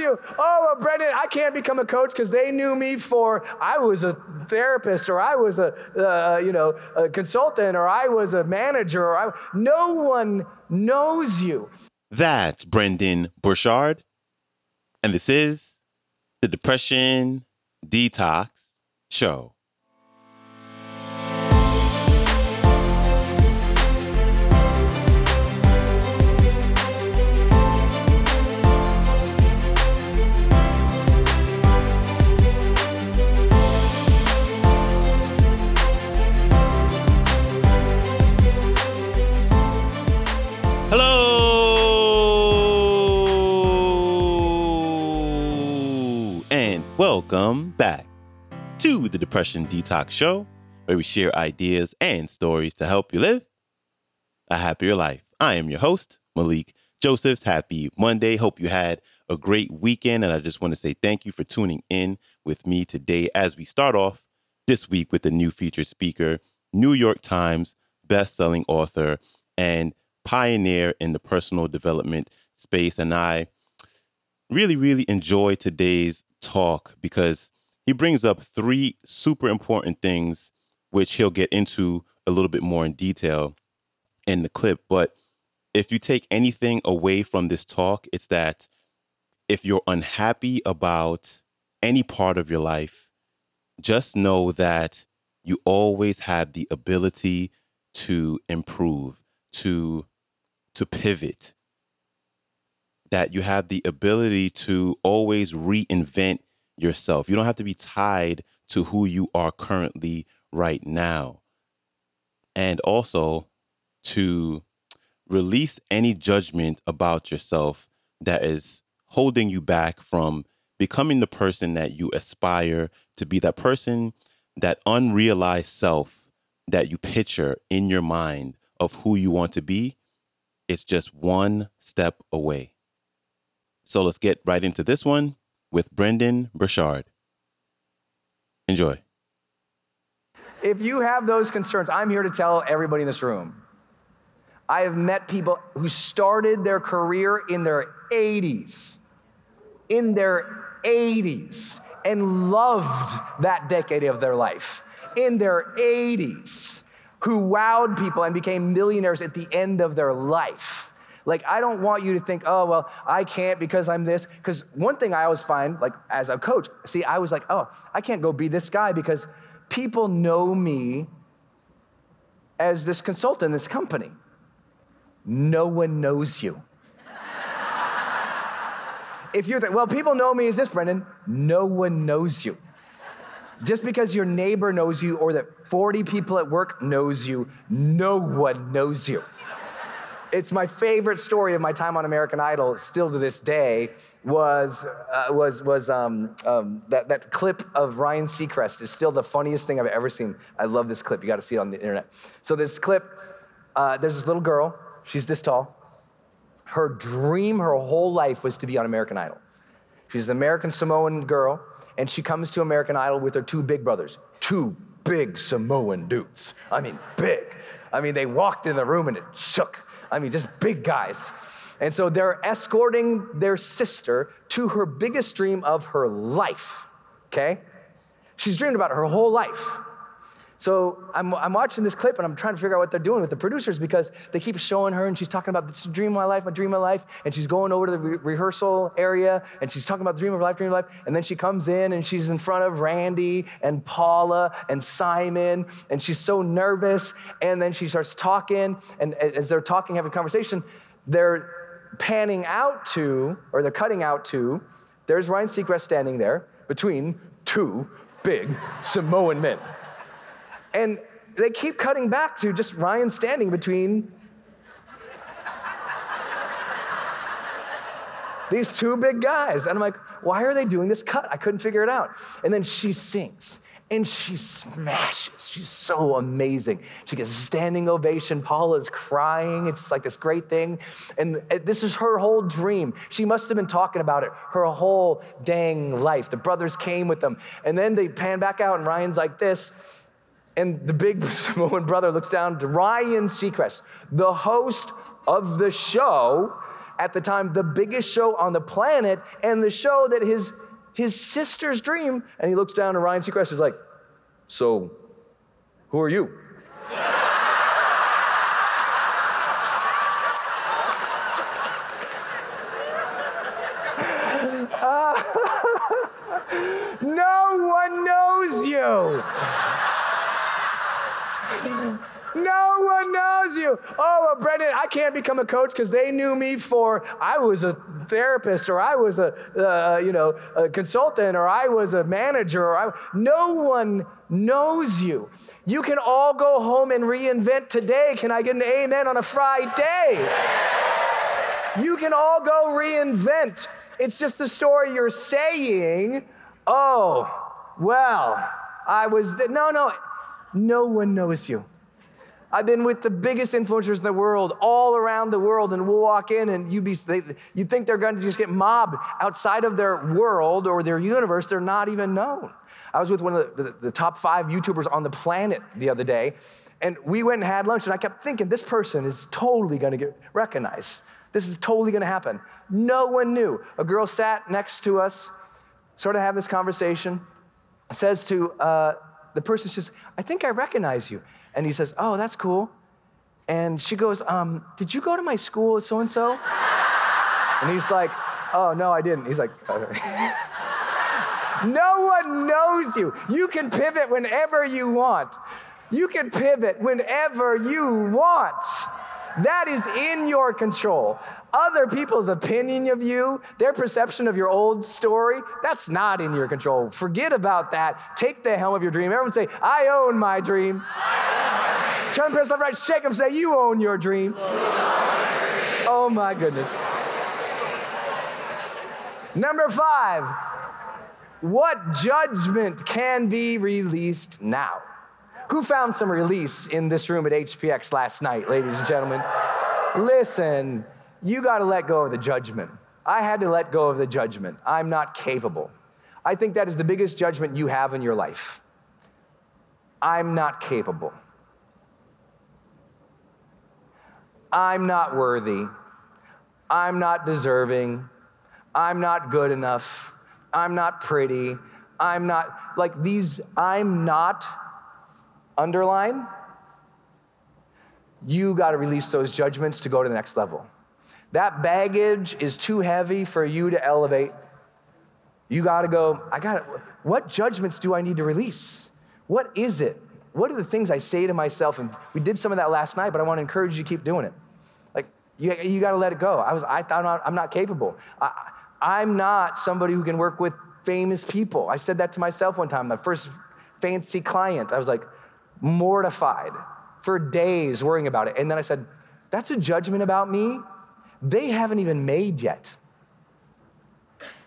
you. Oh, well, Brendon, I can't become a coach because they knew me for I was a therapist or I was a, uh, you know, a consultant or I was a manager or I, no one knows you. That's Brendon Burchard. And this is the Depression Detox Show. And welcome back to the Depression Detox Show, where we share ideas and stories to help you live a happier life. I am your host, Malik Josephs. Happy Monday. Hope you had a great weekend. And I just want to say thank you for tuning in with me today as we start off this week with the new featured speaker, New York Times best-selling author, and pioneer in the personal development space. And I really, really enjoy today's talk because he brings up three super important things, which he'll get into a little bit more in detail in the clip. But if you take anything away from this talk, it's that if you're unhappy about any part of your life, just know that you always have the ability to improve, to to pivot, that you have the ability to always reinvent yourself. You don't have to be tied to who you are currently right now. And also to release any judgment about yourself that is holding you back from becoming the person that you aspire to be, that person, that unrealized self that you picture in your mind of who you want to be it's just one step away. So let's get right into this one with Brendon Burchard. Enjoy. If you have those concerns, I'm here to tell everybody in this room. I have met people who started their career in their 80s, in their 80s, and loved that decade of their life. In their 80s, who wowed people and became millionaires at the end of their life. Like, I don't want you to think, oh, well, I can't because I'm this. Because one thing I always find, like, as a coach, see, I was like, oh, I can't go be this guy because people know me as this consultant this company. No one knows you. if you're like, well, people know me as this, Brendon, no one knows you. Just because your neighbor knows you or that 40 people at work knows you, no one knows you. It's my favorite story of my time on American Idol, still to this day, was, uh, was, was um, um, that, that clip of Ryan Seacrest is still the funniest thing I've ever seen. I love this clip. You got to see it on the internet. So this clip, uh, there's this little girl. She's this tall. Her dream her whole life was to be on American Idol. She's an American Samoan girl and she comes to American Idol with her two big brothers, two big Samoan dudes. I mean, big. I mean, they walked in the room and it shook. I mean, just big guys. And so they're escorting their sister to her biggest dream of her life, okay? She's dreamed about it her whole life. So I'm, I'm watching this clip and I'm trying to figure out what they're doing with the producers because they keep showing her and she's talking about this dream of my life, my dream of life. And she's going over to the re- rehearsal area and she's talking about the dream of her life, dream of life. And then she comes in and she's in front of Randy and Paula and Simon and she's so nervous. And then she starts talking. And as they're talking, having a conversation, they're panning out to, or they're cutting out to, there's Ryan Seacrest standing there between two big Samoan men. And they keep cutting back to just Ryan standing between these two big guys. And I'm like, why are they doing this cut? I couldn't figure it out. And then she sings and she smashes. She's so amazing. She gets a standing ovation. Paula's crying. It's like this great thing. And this is her whole dream. She must have been talking about it her whole dang life. The brothers came with them. And then they pan back out, and Ryan's like this. And the big Samoan brother looks down to Ryan Seacrest, the host of the show, at the time, the biggest show on the planet and the show that his, his sister's dream. And he looks down at Ryan Seacrest, he's like, So, who are you? no one knows you. No one knows you. Oh, well, Brendon, I can't become a coach because they knew me for I was a therapist or I was a uh, you know a consultant or I was a manager or I. No one knows you. You can all go home and reinvent today. Can I get an amen on a Friday? You can all go reinvent. It's just the story you're saying. Oh, well, I was. Th- no, no, no one knows you. I've been with the biggest influencers in the world, all around the world, and we'll walk in and you be, they, you think they're going to just get mobbed outside of their world or their universe. They're not even known. I was with one of the, the, the top five YouTubers on the planet the other day, and we went and had lunch, and I kept thinking, this person is totally going to get recognized. This is totally going to happen. No one knew. A girl sat next to us, sort of have this conversation, says to uh, the person, says, I think I recognize you. And he says, Oh, that's cool. And she goes, um, Did you go to my school, so and so? And he's like, Oh, no, I didn't. He's like, okay. No one knows you. You can pivot whenever you want. You can pivot whenever you want. That is in your control. Other people's opinion of you, their perception of your old story, that's not in your control. Forget about that. Take the helm of your dream. Everyone say, I own my dream. Turn person left, right, shake them, say, You own your dream. Oh my goodness. Number five, what judgment can be released now? Who found some release in this room at HPX last night, ladies and gentlemen? Listen, you got to let go of the judgment. I had to let go of the judgment. I'm not capable. I think that is the biggest judgment you have in your life. I'm not capable. I'm not worthy. I'm not deserving. I'm not good enough. I'm not pretty. I'm not, like these, I'm not underline. You got to release those judgments to go to the next level. That baggage is too heavy for you to elevate. You got to go, I got to, what judgments do I need to release? What is it? What are the things I say to myself? And we did some of that last night, but I want to encourage you to keep doing it. Like, you, you got to let it go. I was, I thought I'm not capable. I, I'm not somebody who can work with famous people. I said that to myself one time, my first fancy client. I was like mortified for days worrying about it. And then I said, That's a judgment about me they haven't even made yet.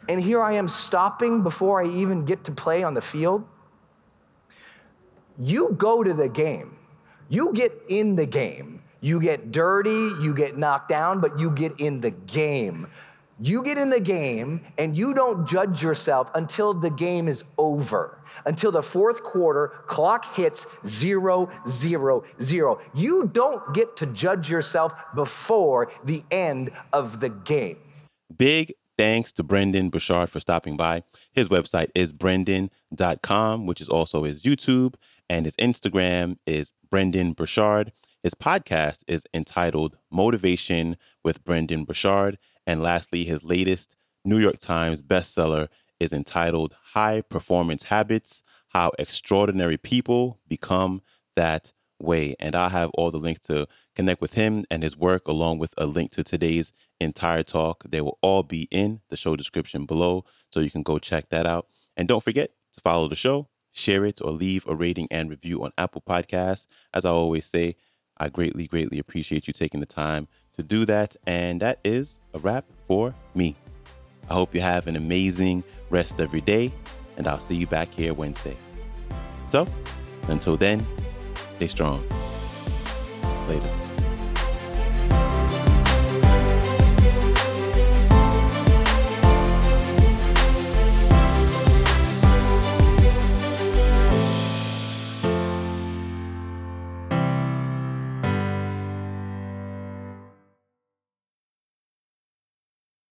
And here I am stopping before I even get to play on the field. You go to the game, you get in the game. You get dirty, you get knocked down, but you get in the game. You get in the game and you don't judge yourself until the game is over, until the fourth quarter clock hits zero, zero, zero. You don't get to judge yourself before the end of the game. Big thanks to Brendon Burchard for stopping by. His website is brendon.com, which is also his YouTube, and his Instagram is Brendon Burchard. His podcast is entitled Motivation with Brendon Burchard. And lastly, his latest New York Times bestseller is entitled High Performance Habits How Extraordinary People Become That Way. And I'll have all the links to connect with him and his work, along with a link to today's entire talk. They will all be in the show description below, so you can go check that out. And don't forget to follow the show, share it, or leave a rating and review on Apple Podcasts. As I always say, I greatly, greatly appreciate you taking the time to do that. And that is a wrap for me. I hope you have an amazing rest of your day, and I'll see you back here Wednesday. So, until then, stay strong. Later.